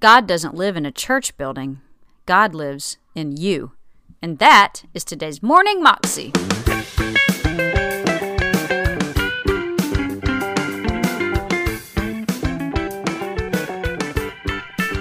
God doesn't live in a church building, God lives in you. And that is today's Morning Moxie.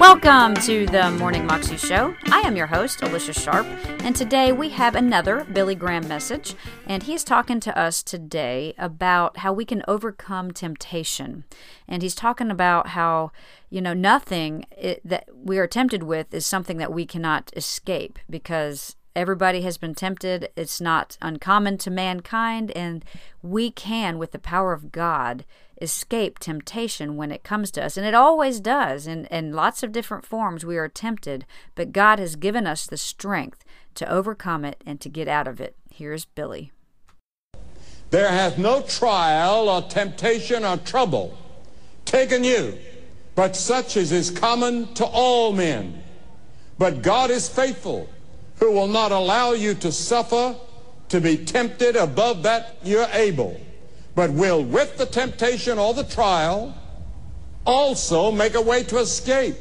Welcome to the Morning Moxie Show. I am your host, Alicia Sharp, and today we have another Billy Graham message. And he's talking to us today about how we can overcome temptation. And he's talking about how, you know, nothing it, that we are tempted with is something that we cannot escape because Everybody has been tempted. It's not uncommon to mankind, and we can, with the power of God, escape temptation when it comes to us. And it always does. In, in lots of different forms, we are tempted, but God has given us the strength to overcome it and to get out of it. Here's Billy. There hath no trial or temptation or trouble taken you, but such as is common to all men. But God is faithful, who will not allow you to suffer to be tempted above that you're able but will, with the temptation or the trial, also make a way to escape,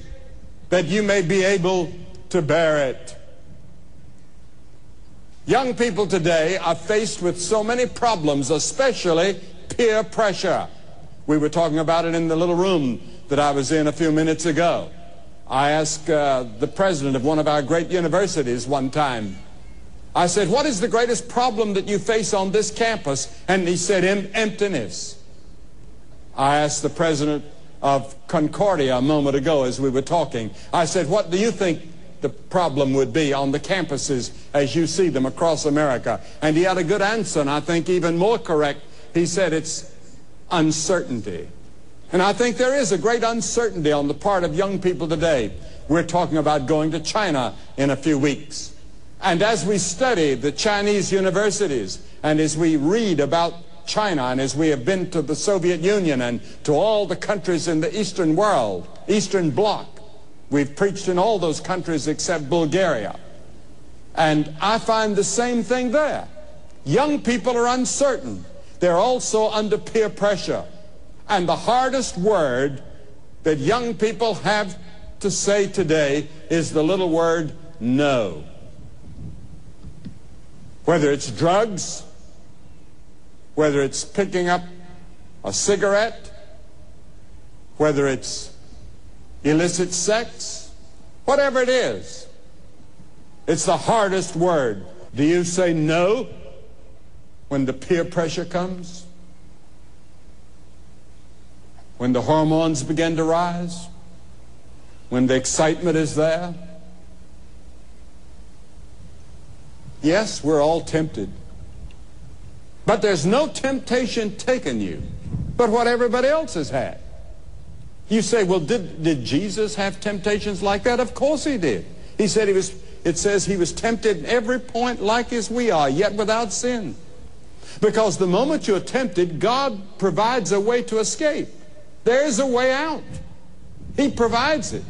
that you may be able to bear it. Young people today are faced with so many problems, especially peer pressure. We were talking about it in the little room that I was in a few minutes ago. I asked uh, the president of one of our great universities one time, I said, what is the greatest problem that you face on this campus? And he said, emptiness. I asked the president of Concordia a moment ago as we were talking. I said, what do you think the problem would be on the campuses as you see them across America? And he had a good answer, and I think even more correct. He said it's uncertainty. And I think there is a great uncertainty on the part of young people today. We're talking about going to China in a few weeks. And as we study the Chinese universities, and as we read about China, and as we have been to the Soviet Union and to all the countries in the Eastern world, Eastern Bloc, we've preached in all those countries except Bulgaria. And I find the same thing there. Young people are uncertain. They're also under peer pressure. And the hardest word that young people have to say today is the little word no. Whether it's drugs, whether it's picking up a cigarette, whether it's illicit sex, whatever it is, it's the hardest word. Do you say no when the peer pressure comes? When the hormones begin to rise? When the excitement is there? Yes, we're all tempted. But there's no temptation taken you but what everybody else has had. You say, well, did, did Jesus have temptations like that? Of course he did. He said he was, it says he was tempted in every point like as we are, yet without sin. Because the moment you're tempted, God provides a way to escape. There's a way out. He provides it.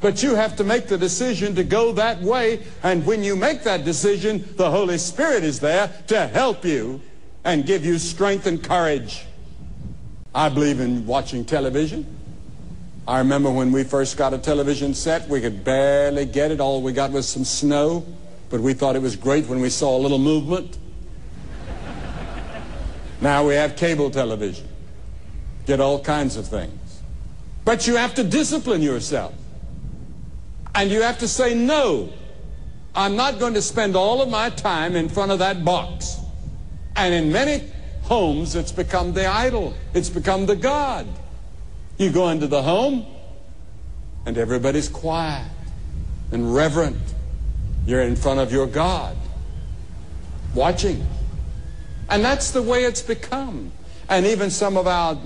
But you have to make the decision to go that way. And when you make that decision, the Holy Spirit is there to help you and give you strength and courage. I believe in watching television. I remember when we first got a television set, we could barely get it. All we got was some snow. But we thought it was great when we saw a little movement. now we have cable television. Get all kinds of things. But you have to discipline yourself. And you have to say, no, I'm not going to spend all of my time in front of that box. And in many homes, it's become the idol. It's become the God. You go into the home, and everybody's quiet and reverent. You're in front of your God, watching. And that's the way it's become. And even some of our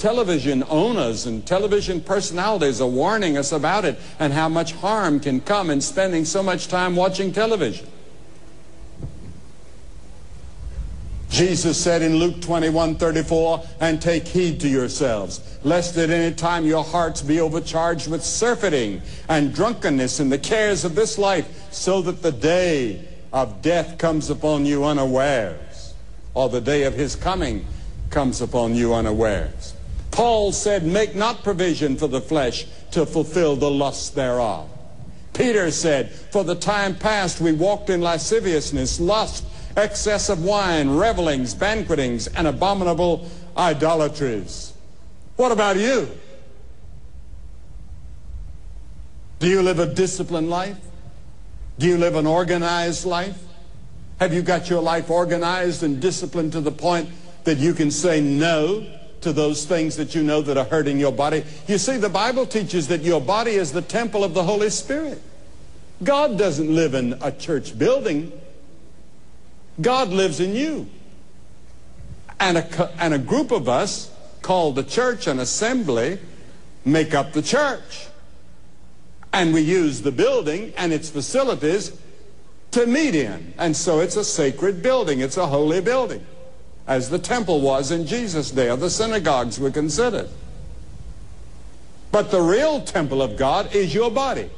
television owners and television personalities are warning us about it and how much harm can come in spending so much time watching television. Jesus said in Luke 21, 34, and take heed to yourselves, lest at any time your hearts be overcharged with surfeiting and drunkenness and the cares of this life, so that the day of death comes upon you unawares, or the day of his coming comes upon you unawares. Paul said, make not provision for the flesh to fulfill the lusts thereof. Peter said, For the time past we walked in lasciviousness, lust, excess of wine, revelings, banquetings, and abominable idolatries. What about you? Do you live a disciplined life? Do you live an organized life? Have you got your life organized and disciplined to the point that you can say no to those things that you know that are hurting your body? You see, the Bible teaches that your body is the temple of the Holy Spirit. God doesn't live in a church building. God lives in you. And a, and a group of us called the church, an assembly, make up the church. And we use the building and its facilities to meet in. And so it's a sacred building. It's a holy building, as the temple was in Jesus' day, or the synagogues were considered. But the real temple of God is your body.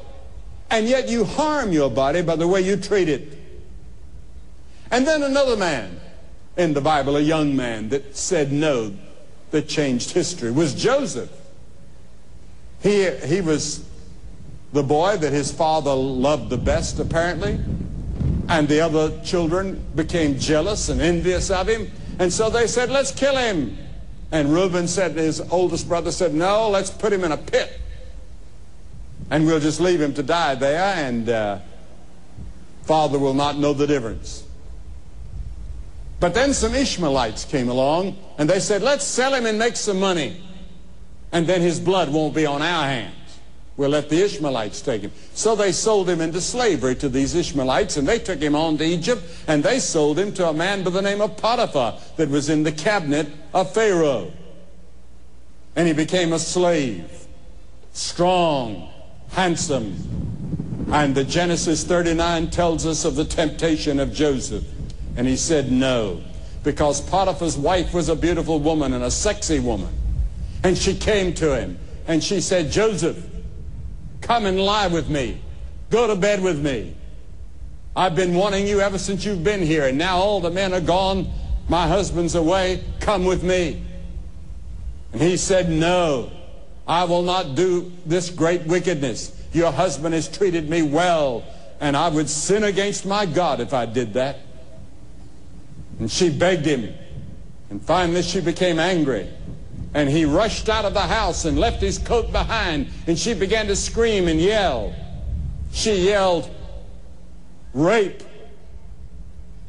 And yet you harm your body by the way you treat it. And then another man in the Bible, a young man that said no, that changed history, was Joseph. He, he was the boy that his father loved the best, apparently. And the other children became jealous and envious of him. And so they said, let's kill him. And Reuben said, his oldest brother said, no, let's put him in a pit. And we'll just leave him to die there, and uh, father will not know the difference. But then some Ishmaelites came along, and they said, let's sell him and make some money. And then his blood won't be on our hands. We'll let the Ishmaelites take him. So they sold him into slavery to these Ishmaelites, and they took him on to Egypt, and they sold him to a man by the name of Potiphar that was in the cabinet of Pharaoh. And he became a slave, strong, handsome. And the Genesis 39 tells us of the temptation of Joseph. And he said no, because Potiphar's wife was a beautiful woman and a sexy woman. And she came to him and she said, Joseph, come and lie with me. Go to bed with me. I've been wanting you ever since you've been here, and now all the men are gone. My husband's away. Come with me. And he said, No. I will not do this great wickedness. Your husband has treated me well, and I would sin against my God if I did that. And she begged him. And finally she became angry. And he rushed out of the house and left his coat behind. And she began to scream and yell. She yelled, rape.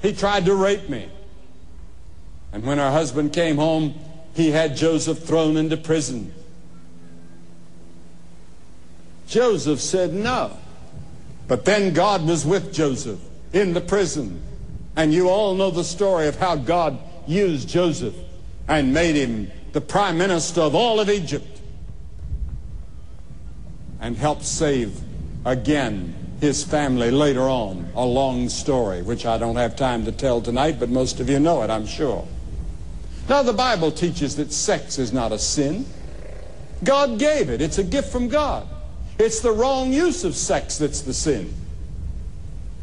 He tried to rape me. And when her husband came home, he had Joseph thrown into prison. Joseph said no. But then God was with Joseph in the prison. And you all know the story of how God used Joseph and made him the prime minister of all of Egypt and helped save again his family later on. A long story, which I don't have time to tell tonight, but most of you know it, I'm sure. Now, the Bible teaches that sex is not a sin. God gave it. It's a gift from God. It's the wrong use of sex that's the sin.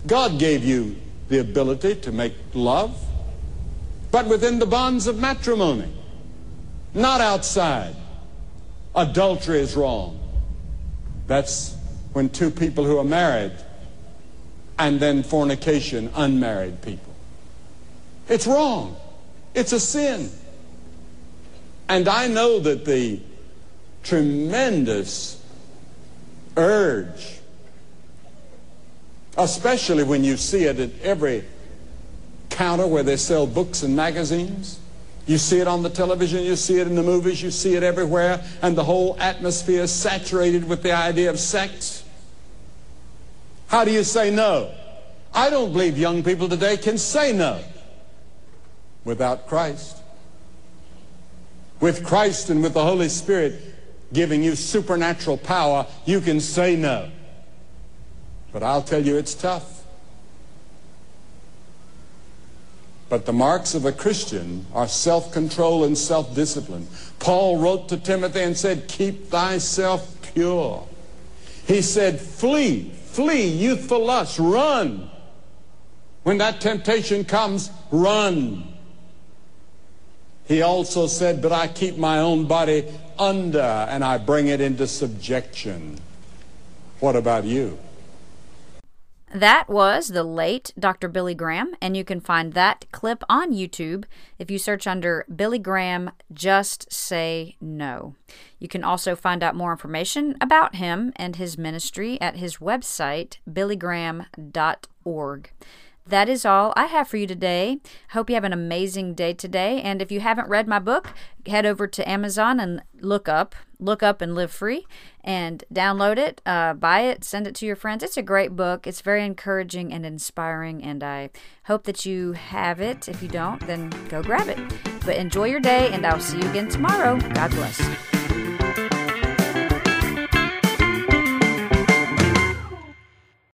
God gave you the ability to make love, but within the bonds of matrimony, not outside. Adultery is wrong. That's when two people who are married and then fornication, unmarried people. It's wrong. It's a sin. And I know that the tremendous urge, especially when you see it at every counter where they sell books and magazines. You see it on the television, you see it in the movies, you see it everywhere, and the whole atmosphere is saturated with the idea of sex. How do you say no? I don't believe young people today can say no without Christ. With Christ and with the Holy Spirit, giving you supernatural power, you can say no. But I'll tell you it's tough. But the marks of a Christian are self-control and self-discipline. Paul wrote to Timothy and said, keep thyself pure. He said, flee, flee youthful lust, run. When that temptation comes, run. He also said, But I keep my own body under and I bring it into subjection. What about you? That was the late Dr. Billy Graham, and you can find that clip on YouTube if you search under Billy Graham Just Say No. You can also find out more information about him and his ministry at his website, billygraham.org. That is all I have for you today. Hope you have an amazing day today. And if you haven't read my book, head over to Amazon and look up, look up and live free, and download it, uh, buy it, send it to your friends. It's a great book. It's very encouraging and inspiring, and I hope that you have it. If you don't, then go grab it. But enjoy your day, and I'll see you again tomorrow. God bless.